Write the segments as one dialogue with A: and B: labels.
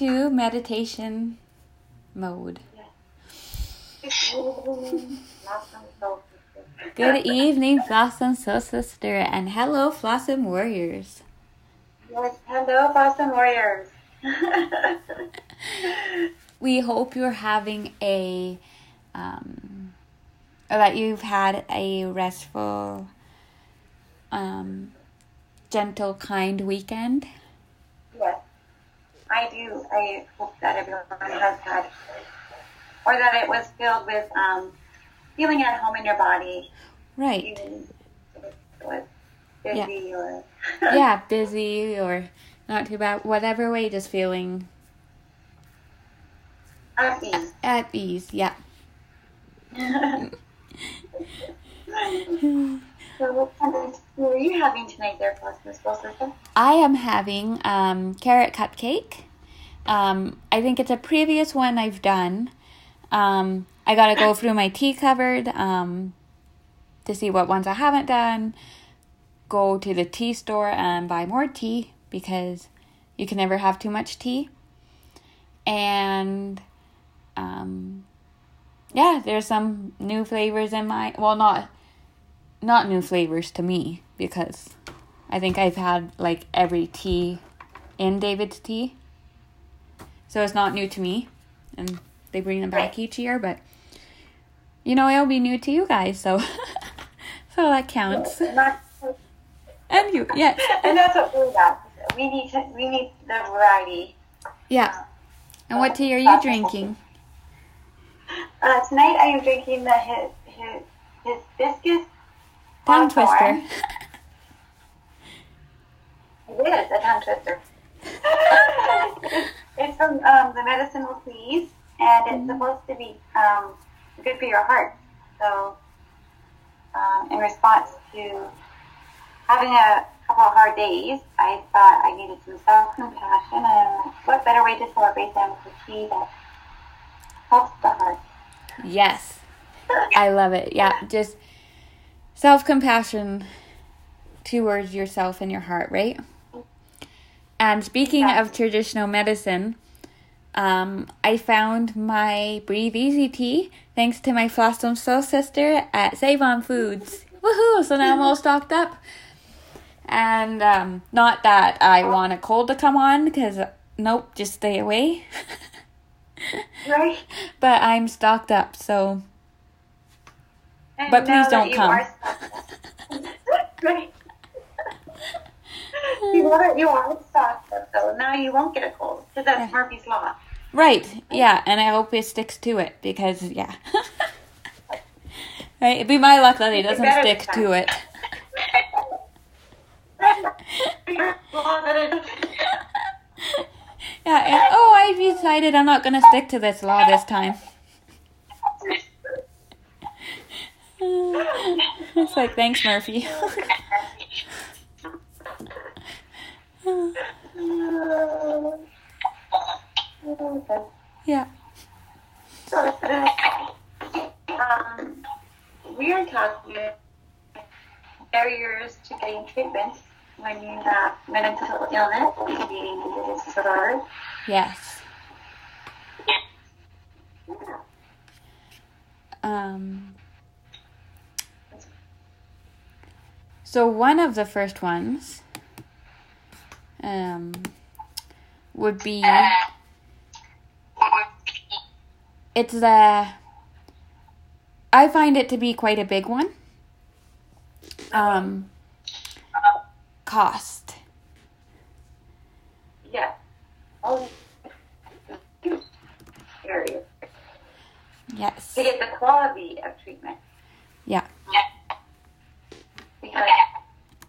A: into meditation mode. Good evening, Blossom Soul Sister, and hello, Blossom Warriors.
B: Yes, hello, Blossom Warriors.
A: we hope you're having a, um, or that you've had a restful, um, gentle, kind weekend.
B: I do. I hope that everyone has had, or that it was filled with um, feeling at home in your body.
A: Right.
B: Even if it was busy
A: Yeah.
B: or.
A: yeah, busy or not too bad, whatever way, just feeling
B: At ease.
A: at ease. Yeah.
B: so, what kind of are you having tonight, there, Soul Sister?
A: I am having um, carrot cupcake. Um, I think it's a previous one I've done. Um, I gotta go through my tea cupboard um, to see what ones I haven't done. Go to the tea store and buy more tea because you can never have too much tea. And um, yeah, there's some new flavors in my well, not not new flavors to me because I think I've had like every tea in David's tea. So it's not new to me. And they bring them back each year, but you know, it'll be new to you guys, so so that counts.
B: And
A: you yes.
B: and that's what we got. We need to, we need the variety.
A: Yeah. And what tea are you drinking?
B: Uh, tonight I am drinking the his, his, hibiscus
A: Tongue twister.
B: It is a tongue twister. it's, from um, the medicinal teas, and it's supposed to be um, good for your heart. So, um, in response to having a couple of hard days, I thought I needed some self-compassion, and what better way to celebrate than with tea that helps the heart.
A: Yes. I love it. Yeah, just self compassion towards yourself and your heart, right? And speaking of traditional medicine, um, I found my Breathe Easy tea thanks to my Blossom Soul sister at Save On Foods. Woohoo! So now I'm all stocked up. And um, not that I want a cold to come on, because nope, just stay away.
B: Right?
A: but I'm stocked up, so
B: And
A: But please don't come.
B: right. you that you are up, though. Now you won't get a cold because that's Murphy's Law.
A: Right. Yeah, and I hope it sticks to it because yeah. right. It'd be my luck that it doesn't stick to it.
B: It-
A: Yeah. And, oh, I've decided I'm not gonna stick to this law this time. it's like thanks, Murphy. yeah.
B: um, we are talking barriers to getting treatment when you have mental illness, eating disorder.
A: Yes. Um. So one of the first ones um, would be it's the I find it to be quite a big one. Um, cost.
B: Yeah. Oh,
A: Yes.
B: to get the quality of treatment.
A: Yeah.
B: Because,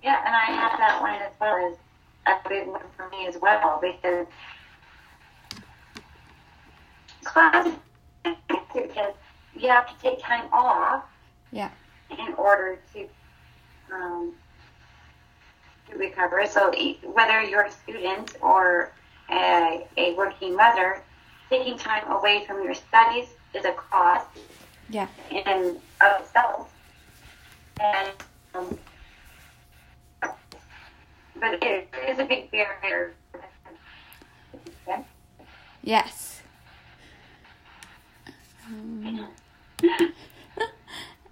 B: yeah, and I have that one as well as a big one for me as well because class because you have to take time off
A: Yeah.
B: in order to um, to recover. So whether you're a student or a, a working mother, taking time away from your studies is a cost
A: Yeah.
B: in of itself. And um, but it is a big barrier.
A: Yes. Um,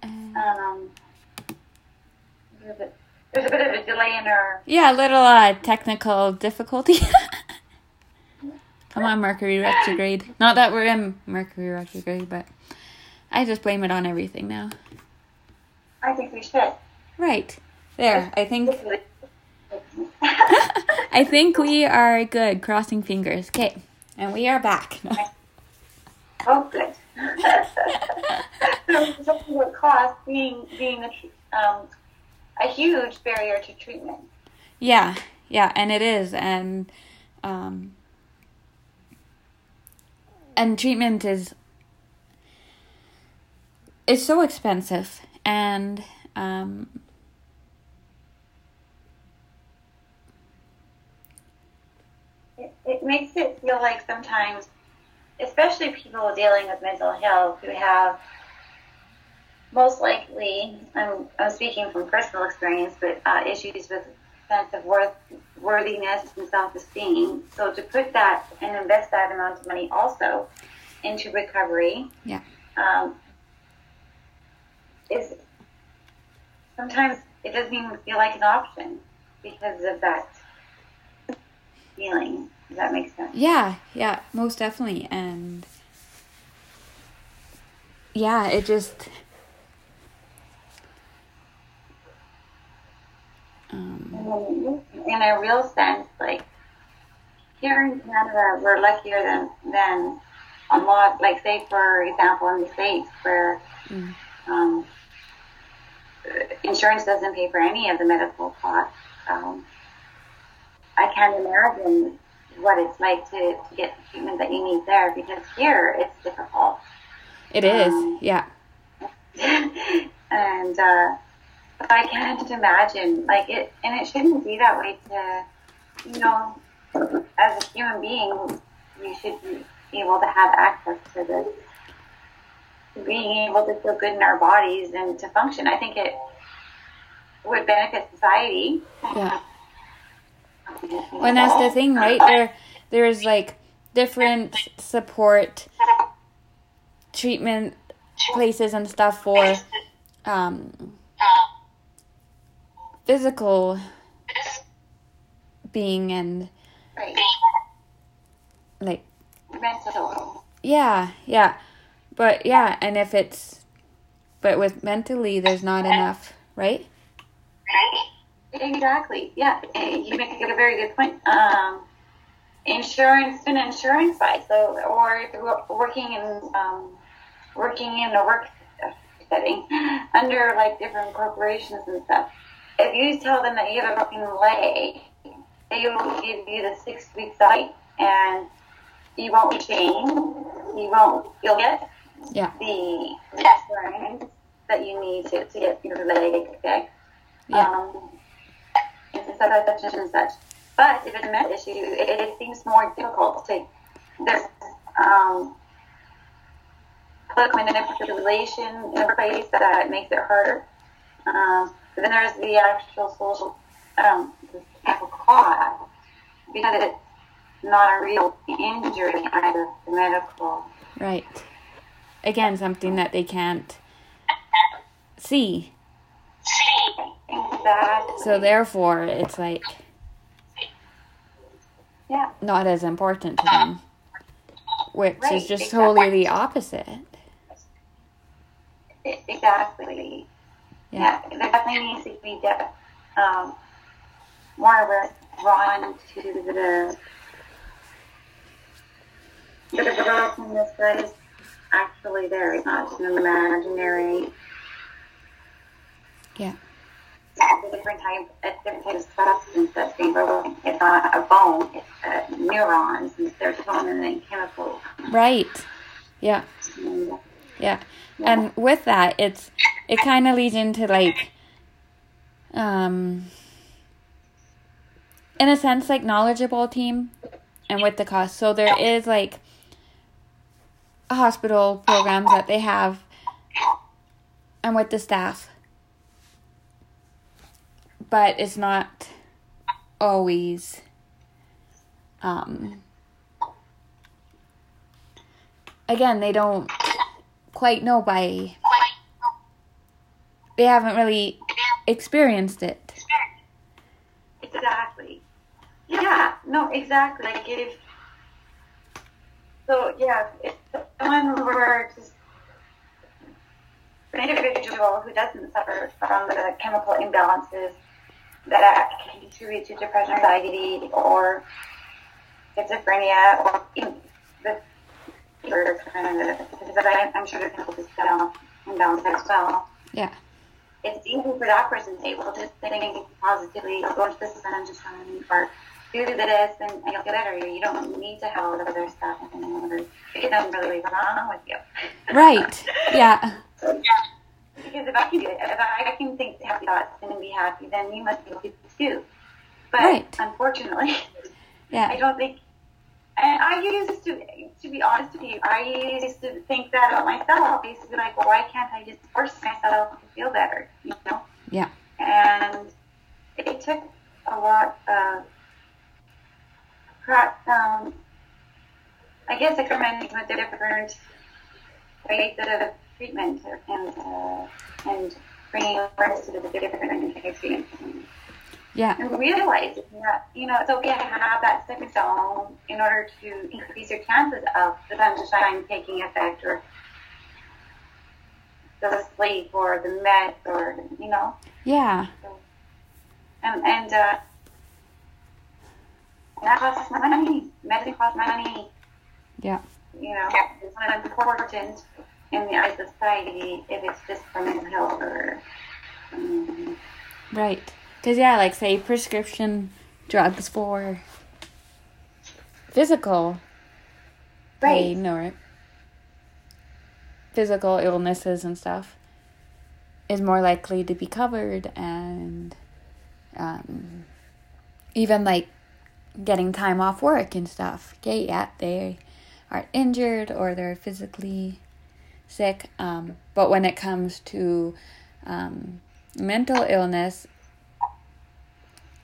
B: Um, there's a bit- there's a bit of a delay in our.
A: yeah, a little uh, technical difficulty. Come on, Mercury retrograde. Not that we're in Mercury retrograde, but I just blame it on everything now.
B: I think we should.
A: Right. There. I think I think we are good. Crossing fingers. Okay. And we are back.
B: oh, good. so, about cost being being a, um, a huge barrier to treatment.
A: Yeah, yeah, and it is, and um, and treatment is it's so expensive, and um,
B: It, makes it feel like sometimes, especially people dealing with mental health who have most likely, I'm, I'm speaking from personal experience, but uh, issues with sense of worth, worthiness and self-esteem. So to put that and invest that amount of money also into recovery,
A: Yeah.
B: um, is sometimes it doesn't even feel like an option because of that feeling. Does that make sense?
A: yeah, yeah, most definitely, and yeah, it just um,
B: in a real sense, like here in Canada, we're luckier than than a lot. Like say, for example, in the states where
A: Mm.
B: um, insurance doesn't pay for any of the medical costs. Um, I can't imagine what it's like to, to get the treatment that you need there because here it's difficult.
A: it is,
B: Um,
A: yeah,
B: and uh, I can't imagine like it, and it shouldn't be that way. To you know, as a human being, you should be able to have access to this, to being able to feel good in our bodies and to function. I think it would benefit society.
A: yeah. Well, that's the thing, right? There, there's like different support treatment places and stuff for um, physical being and like
B: Mental.
A: yeah, yeah, but yeah, and if it's but with mentally, there's not enough, right?
B: Exactly. Yeah, you make a very good point. Um, insurance and insurance side. So, or working in um, working in a work setting under like different corporations and stuff. If you tell them that you have a broken leg, they will give you the six weeks site, and you won't be chained. You won't. You'll get
A: Yeah,
B: the insurance that you need to, to get your leg fixed.
A: yeah,
B: Um, such, and such. But if it's a med issue, it, it seems more difficult to there's um, political manipulation in place that makes it harder. Um, but then there's the actual social um, cost because it's not a real injury either the medical.
A: right. Again, something that they can't see.
B: Exactly.
A: So therefore, it's like
B: yeah.
A: not as important to them, which
B: Right,
A: is just
B: exactly.
A: totally the opposite.
B: Exactly.
A: Yeah.
B: Yeah, there definitely needs to be de- um, more of a drawn to the the brokenness that is actually there. It's not an imaginary.
A: Yeah.
B: Different type, a different type of substance that's being broken. It's not a bone. It's uh, neurons and serotonin and chemicals.
A: Right. Yeah.
B: And,
A: Yeah. And with that, it's it kind of leads into like um in a sense like knowledgeable team and with the cost. So there is like a hospital programs that they have and with the staff. But it's not always um again, they don't quite know by they haven't really experienced it.
B: Exactly. Yeah, no, exactly. Like if so, yeah, if someone were just an individual who doesn't suffer from the chemical imbalances that can contribute to depression, anxiety, or schizophrenia, or the kind of because I'm sure there's chemical imbalance as well.
A: Yeah.
B: It's easy for that person to be able to think positively, go to this sunshine, or do this and, and you'll get better. You don't need to have all the other stuff in order to get them really wrong with you.
A: Right. Yeah.
B: yeah. Because if I can do it, if I can think happy thoughts and be happy, then you must be able to too. But
A: right.
B: unfortunately,
A: yeah.
B: I don't think. And I used to, to be honest with you, I used to think that about myself. I used to be like, well, why can't I just force myself to feel better? You know?
A: Yeah.
B: And it took a lot of um, I guess experimenting with different ways of treatment and uh, and bringing awareness to the different experiences.
A: Yeah.
B: And realizing that, you know, it's okay to have that stepping stone in order to increase your chances of the sunshine taking effect or the sleep or the meds or, you know.
A: Yeah.
B: So, and, and, uh, that costs money. Medicine costs money.
A: Yeah.
B: You know, it's not important in the eyes of society if it's just for mental health or. Um,
A: right. Because, yeah, like, say, prescription drugs for physical
B: right.
A: pain or physical illnesses and stuff is more likely to be covered and um, even like getting time off work and stuff. Okay, yeah, they are injured or they're physically sick. Um, but when it comes to um, mental illness,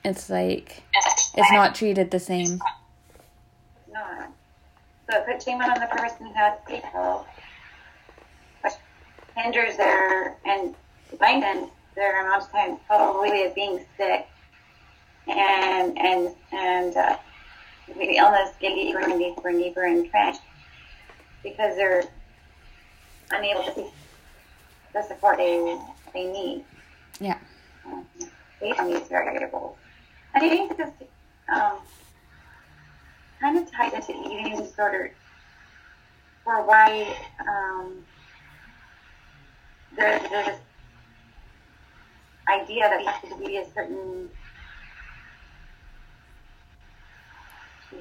A: it's like it's not treated the same.
B: No. So it puts shame on the person who has people, hinders their and lengthens their amount of time probably of being sick and and and uh, the illness get deeper and deeper and deeper entrenched because they're unable to see the support they they need.
A: Yeah.
B: Um, based on these variables, and I think this um, kind of ties into eating disorder, or why um, there's this idea that we have to be a certain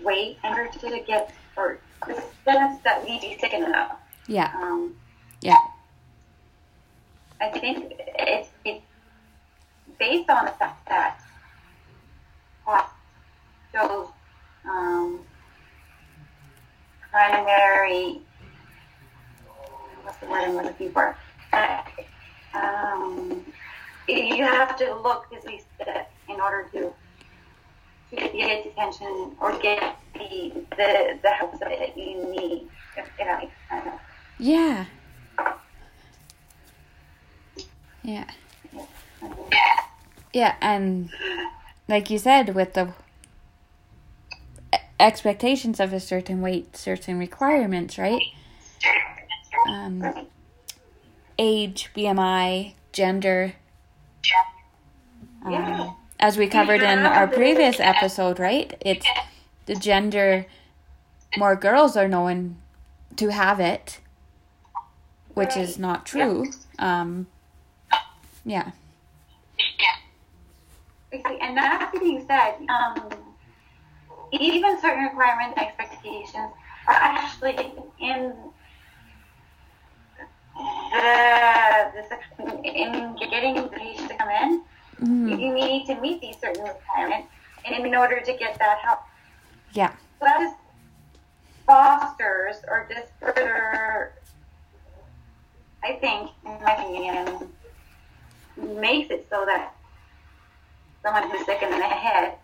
B: weight in order to get or the sense that we be sick enough.
A: Yeah.
B: Um,
A: yeah.
B: I think it's it's based on the fact that shows um, primary what's the word I'm looking for? Um, you have to look physically sick in order to to get the attention or get the the, the help that you need. If, if that makes sense.
A: Yeah. Yeah. Yeah, and like you said, with the expectations of a certain weight, certain requirements, right? Um, age, BMI, gender. Um, as we covered in our previous episode, right? It's the gender. More girls are known to have it, which is not true. Um, yeah.
B: And that being said, um, even certain requirements and expectations are actually in the, the in getting the patient to come in. Mm-hmm. You need to meet these certain requirements in order to get that help.
A: Yeah.
B: So that just fosters or just further, I think, in my opinion, makes it so that someone who's sick in the head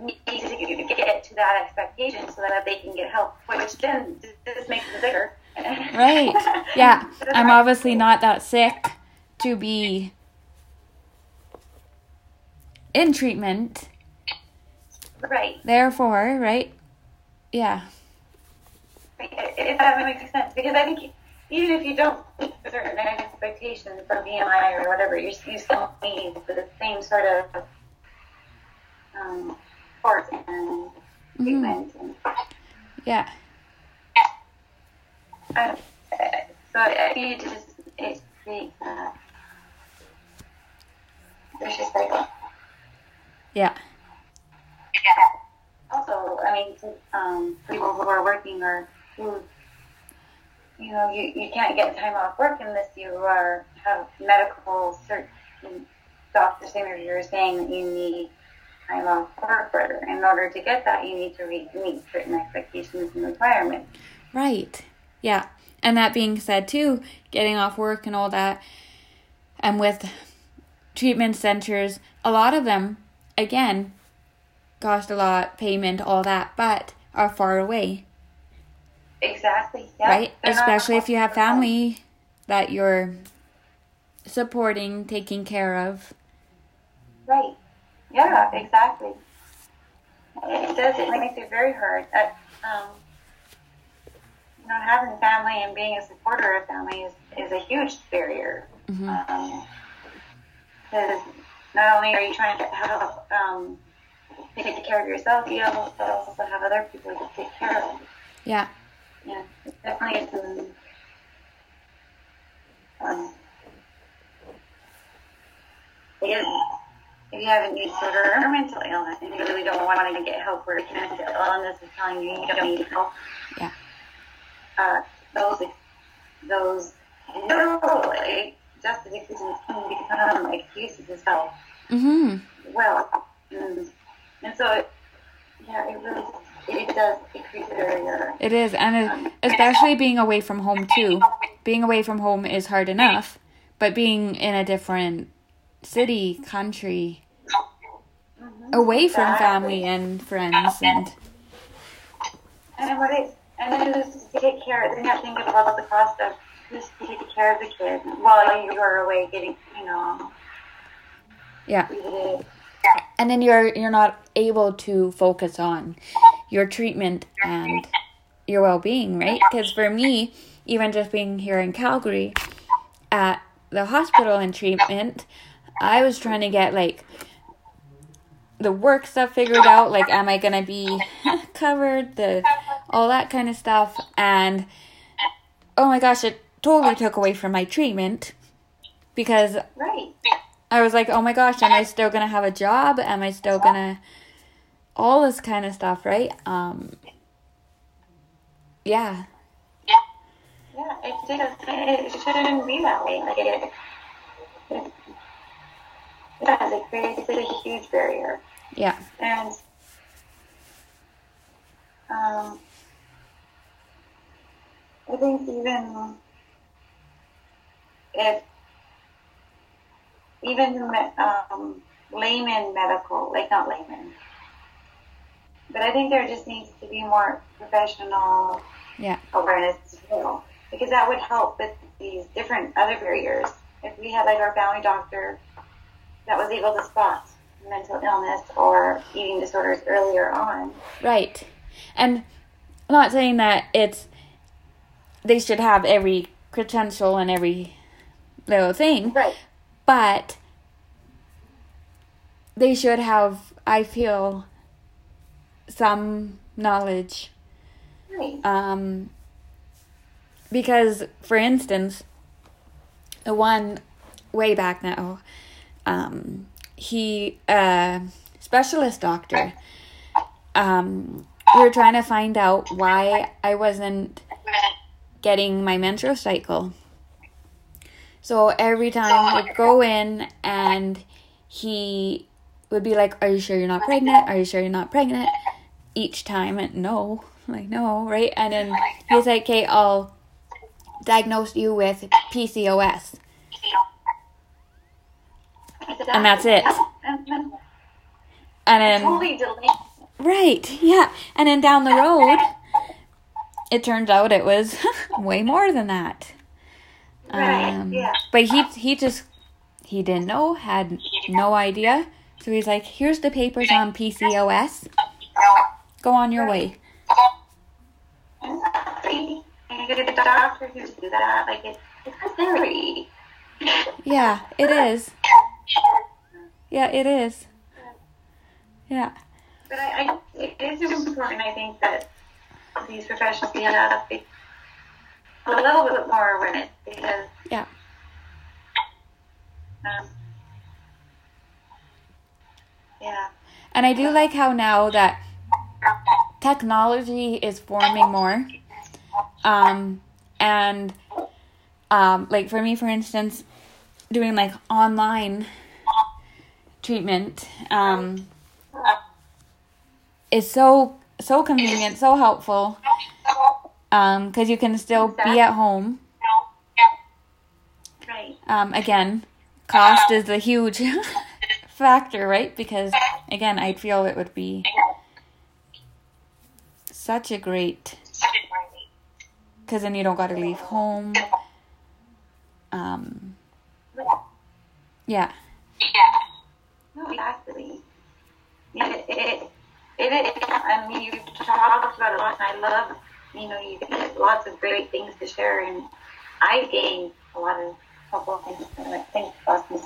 B: needs to get to that expectation so that they can get help, which then just makes them sicker
A: Right. Yeah. I'm obviously not that sick to be in treatment.
B: Right.
A: Therefore, right? Yeah.
B: If that makes sense, because I think even if you don't meet certain expectations from BMI or whatever, you you still need for the same sort of um, support and treatment. And,
A: Yeah.
B: uh, so I think it just it creates a vicious cycle.
A: Yeah.
B: Also, I mean, um, people who are working or who, you know, you, you can't get time off work unless you are have medical certain doctor signatures saying that you need time off work. Further, in order to get that, you need to re- meet certain expectations and requirements.
A: Right. Yeah. And that being said, too, getting off work and all that, and with treatment centers, a lot of them, again, cost a lot, payment, all that, but are far away,
B: Exactly. Yeah.
A: right?
B: They're
A: Especially if you have
B: close to home.
A: family that you're supporting, taking care of.
B: Right. Yeah, exactly. It does. It makes it very hard. That, um, you know, having family and being a supporter of family is, is a huge barrier.
A: hmm
B: Um, because not only are you trying to have, um, take care of yourself, you also have other people to take care of.
A: Yeah.
B: Yeah, it definitely is. Um, um, if you have a need disorder or mental illness and you really don't want to get help where mental illness is telling you you don't need help,
A: Yeah.
B: uh, those those like, justifications can become excuses as well.
A: Mm-hmm.
B: Well, and, and so it, yeah, it really it does increase barrier.
A: Uh, it is, and um, especially being away from home too. Being away from home is hard enough, but being in a different city, country, mm-hmm. away from
B: Exactly.
A: family and friends, and
B: And what it, and then who's to take care? Then you have to think about the cost of who's to take care of the kid while you are away getting, you know,
A: yeah, and then you're you're not able to focus on your treatment and your well-being, right? Because for me, even just being here in Calgary at the hospital in treatment, I was trying to get like the work stuff figured out. Like, am I gonna be covered? The all that kind of stuff, and oh my gosh, it totally took away from my treatment because
B: Right.
A: I was like, oh my gosh, am I still gonna have a job? Am I still gonna all this kind of stuff, right? Um, yeah,
B: Yeah, it, it, it shouldn't be that way. Like it, it, it does. It creates a huge barrier.
A: yeah,
B: And um, I think even if even um, layman medical, like not layman, but I think there just needs to be more professional
A: yeah,
B: awareness as well, because that would help with these different other barriers. If we had like our family doctor that was able to spot mental illness or eating disorders earlier on,
A: right. And not saying that it's they should have every credential and every little thing,
B: right?
A: but they should have, I feel, some knowledge
B: Right.
A: Um, because, for instance, the one way back now, um, he, uh, specialist doctor, um, we were trying to find out why I wasn't getting my menstrual cycle. So every time we'd go in and he would be like, Are you sure you're not pregnant? Are you sure you're not pregnant? Each time, and no, like, no, right? And then he's like, Okay, I'll diagnose you with PCOS. And that's it.
B: And then
A: And then,
B: totally delayed.
A: right, yeah. And then down the road, it turns out it was way more than that. Um,
B: yeah.
A: But he he just he didn't know, had no idea. So he's like, "Here's the papers on PCOS. Go on your way."
B: Exactly. You get a doctor who do that. Like it's it's scary.
A: Yeah, it is. Yeah, it is. Yeah.
B: But I, I it is important. I think that these professionals have a little bit more awareness because
A: Yeah.
B: um, yeah.
A: And I do like how now that technology is forming more. Um, and um, like for me, for instance, doing like online treatment um, is so so convenient, so helpful. Um, because you can still be at home. Um, again, cost is a huge factor, right? Because again, I feel it would be such a great because then you don't got to leave home. Um, yeah,
B: No, exactly. Yeah, it, it, it, it, I mean, you talked about it a lot, and I love, you know, you get lots of great things to share, and I gained a lot of helpful things. And I think Boston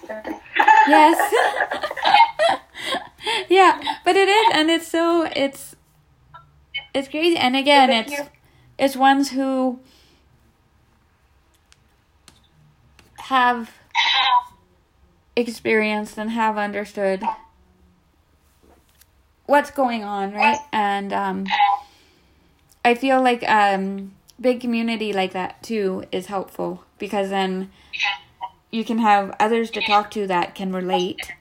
A: yes, yeah. But it is, and it's so it's it's crazy. And again, it's
B: you.
A: it's ones who have experienced and have understood what's going on, right? And um, I feel like um, big community like that too is helpful because then you can have others to talk to that can relate.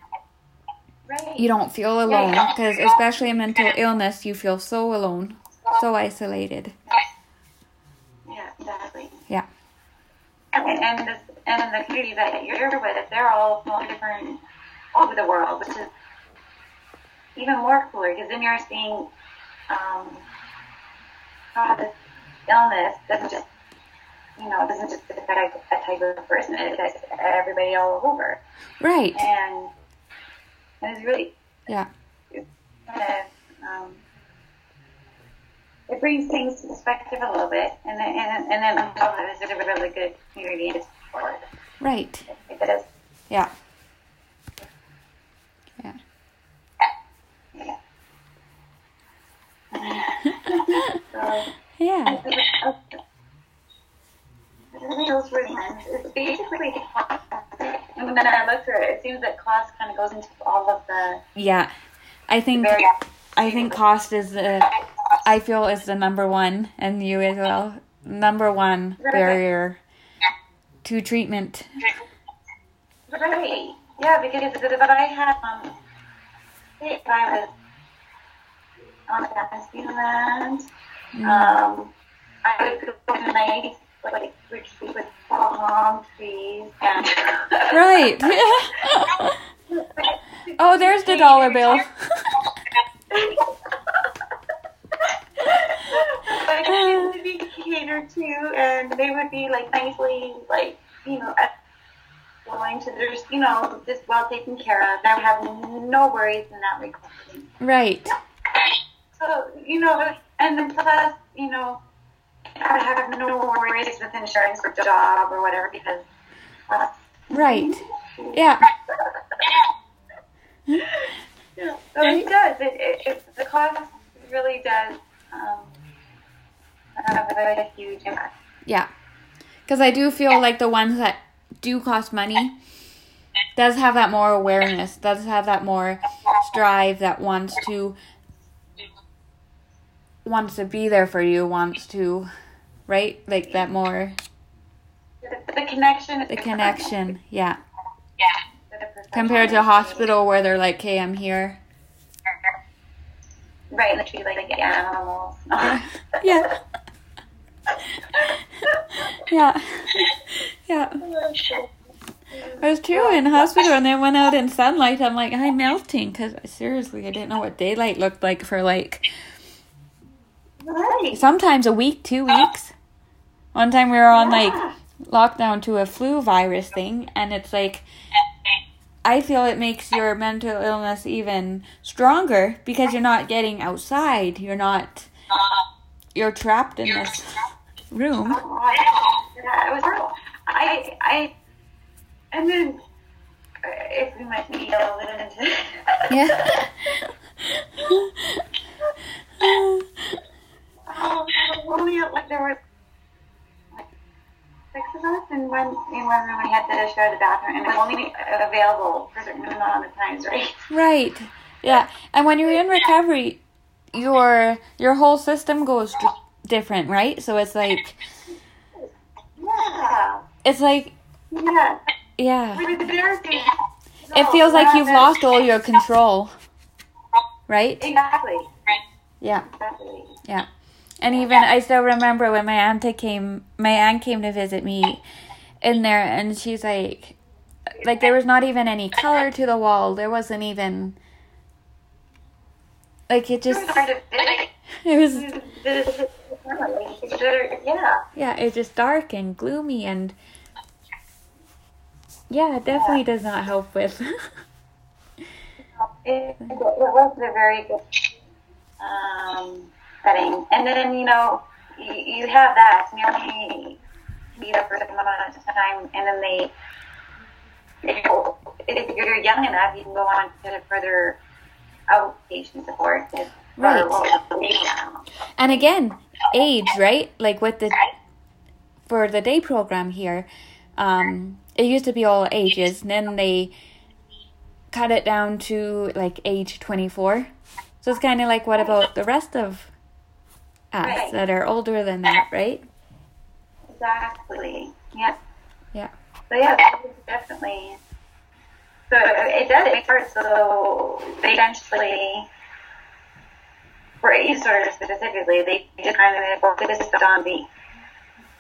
B: Right.
A: You don't feel alone because, especially in mental illness, you feel so alone, so isolated.
B: Yeah, exactly.
A: Yeah.
B: And, and, this, and the community that you're with, they're all from different, all over the world, which is even more cooler because then you're seeing um, how this illness doesn't just, you know, doesn't just affect a type of person, it affects everybody all over.
A: Right.
B: And, and it's really,
A: Yeah.
B: kind of, um, it brings things to perspective a little bit, and then, and, and then on top of it, it's a really good community and support.
A: Right.
B: It does.
A: Yeah. Yeah.
B: Yeah. so,
A: Yeah.
B: those were ones. It's basically, and then I looked through it, it seems that cost kind of goes into all of the
A: Yeah. I think. I think cost is the I feel is the number one and you as well. Number one barrier to treatment.
B: Right. Yeah, because but I had um, I was on the Fantasy Land, um, I would go to nice like retreat with palm trees and.
A: Right. oh, there's the dollar bill.
B: like kids would be catered to, and they would be like nicely, like you know, going to there's you know just well taken care of. I would have no worries in that regard.
A: right.
B: So you know, and then plus you know, I would have no worries with insurance or job or whatever because. Uh,
A: Right. Yeah.
B: Yeah, so it does. It, it, it, the cost really does um, have a huge impact.
A: Yeah. Cuz I do feel like the ones that do cost money does have that more awareness, does have that more strive that wants to wants to be there for you, wants to right? Like that more
B: The, the connection.
A: the connection. Yeah.
B: Professional
A: Compared to a hospital where they're like, "Okay, I'm here."
B: Right, treat like, like animals.
A: Yeah. Yeah. Yeah. It was true in hospital, and then went out in sunlight. I'm like, I'm melting because seriously, I didn't know what daylight looked like for like
B: Right.
A: Sometimes a week, two weeks. One time we were on like lockdown to a flu virus thing, and it's like I feel it makes your mental illness even stronger because you're not getting outside. You're not. You're trapped in this room.
B: Yeah, it was horrible. I, I, and then uh, if we might be a little into
A: Yeah.
B: Um, only like there were six of us in one in one room. We had to share the bathroom, and it was only available for a certain amount of times, right?
A: Right. Yeah. And when you're in recovery, your your whole system goes d- different, right? So it's like
B: Yeah,
A: it's like
B: yeah.
A: yeah.
B: We were there.
A: It feels like you've lost all your control. Right?
B: Exactly.
A: Yeah.
B: Exactly.
A: Yeah. And even I still remember when my auntie came my aunt came to visit me in there and she's like like there was not even any color to the wall. There wasn't even like it just
B: was hard to fit.
A: it was
B: Yeah.
A: yeah, it's just dark and gloomy and yeah, it definitely does not help with
B: It, it was a very good um, setting. And then, you know, you, you have that, you only meet up for a amount of time, and then they, if you're young enough, you can go on to further outpatient support. If-
A: Right.
B: or what we need now.
A: And again, age, right? Like with the for the day program here, um, it used to be all ages, and then they cut it down to like age twenty four. So it's kind of like, what about the rest of us
B: Right.
A: that are older than that, right?
B: Exactly. Yeah.
A: Yeah.
B: So yeah, definitely. So it does. It starts. So they eventually, for disorders specifically, they just kind of focused on the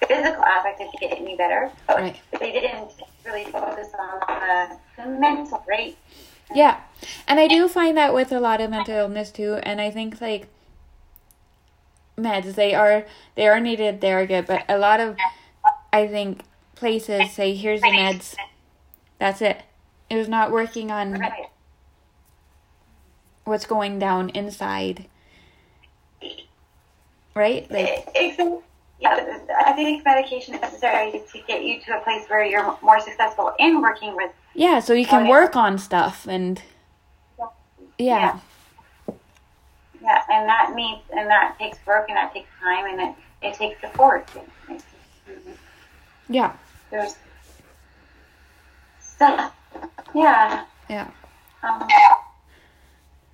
B: physical aspect of getting me better. But
A: Right.
B: They didn't really focus on the, the mental, right?
A: Yeah. And I do find that with a lot of mental illness too, and I think like meds they are they are needed, they are good, but a lot of I think places say here's the meds. That's it. It was not working on what's going down inside. Right? Like
B: Exactly. Yeah, I think medication is necessary to get you to a place where you're more successful in working with
A: yeah, so you can oh, work on stuff and yeah.
B: Yeah, and that needs and that takes work and that takes time and it, it takes support. It, it,
A: Yeah.
B: there's stuff. Yeah.
A: Yeah.
B: Um,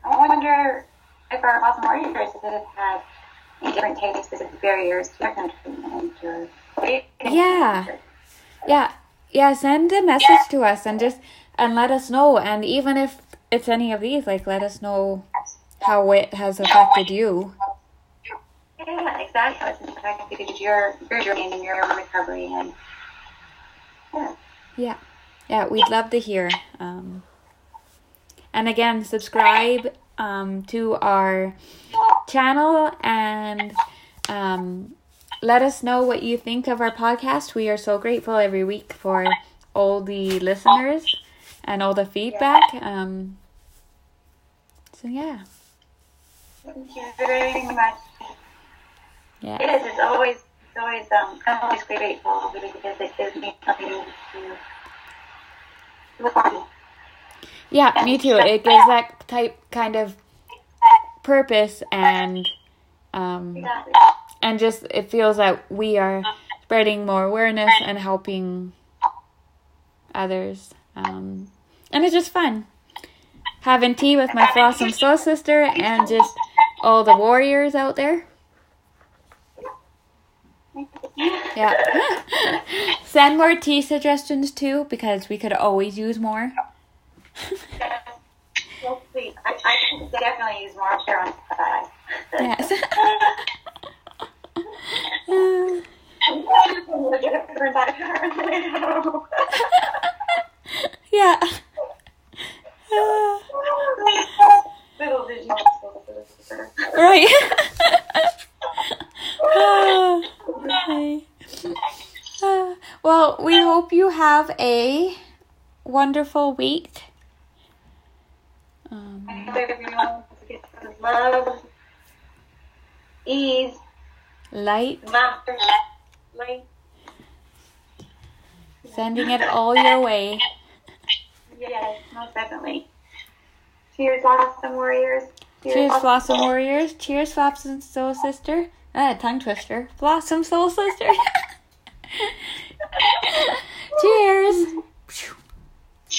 B: I wonder if our awesome warriors would have had any different types of specific barriers to their country and to
A: Yeah. Yeah. Yeah, send a message to us and just and let us know and even if it's any of these, like let us know how it has affected you.
B: Yeah, exactly. How It's because your your journey and your recovery and yeah.
A: Yeah. Yeah, we'd love to hear. Um, and again, subscribe um, to our channel and um, let us know what you think of our podcast. We are so grateful every week for all the listeners and all the feedback. Um, so, yeah.
B: Thank you very much.
A: Yeah.
B: It is. It's always, it's always, um, I'm always grateful really because it gives me something to look to.
A: Yeah, me too. It gives that type kind of purpose and um,
B: Exactly.
A: and just it feels that we are spreading more awareness and helping others. Um, and it's just fun having tea with my Blossom Soul sister and just all the warriors out there. Yeah. Send more tea suggestions too because we could always use more.
B: Well, please, I, I can definitely use more on.
A: Yes. yeah.
B: Little vision.
A: right. Well, we hope you have a wonderful week. Um,
B: I hope everyone gets some love, ease,
A: light,
B: laughter, light.
A: sending it all your way.
B: Yes, most definitely. Cheers, Blossom Warriors.
A: Cheers, Blossom Warriors. Cheers, Blossom Soul Sister. Ah, tongue twister. Blossom Soul Sister. Cheers.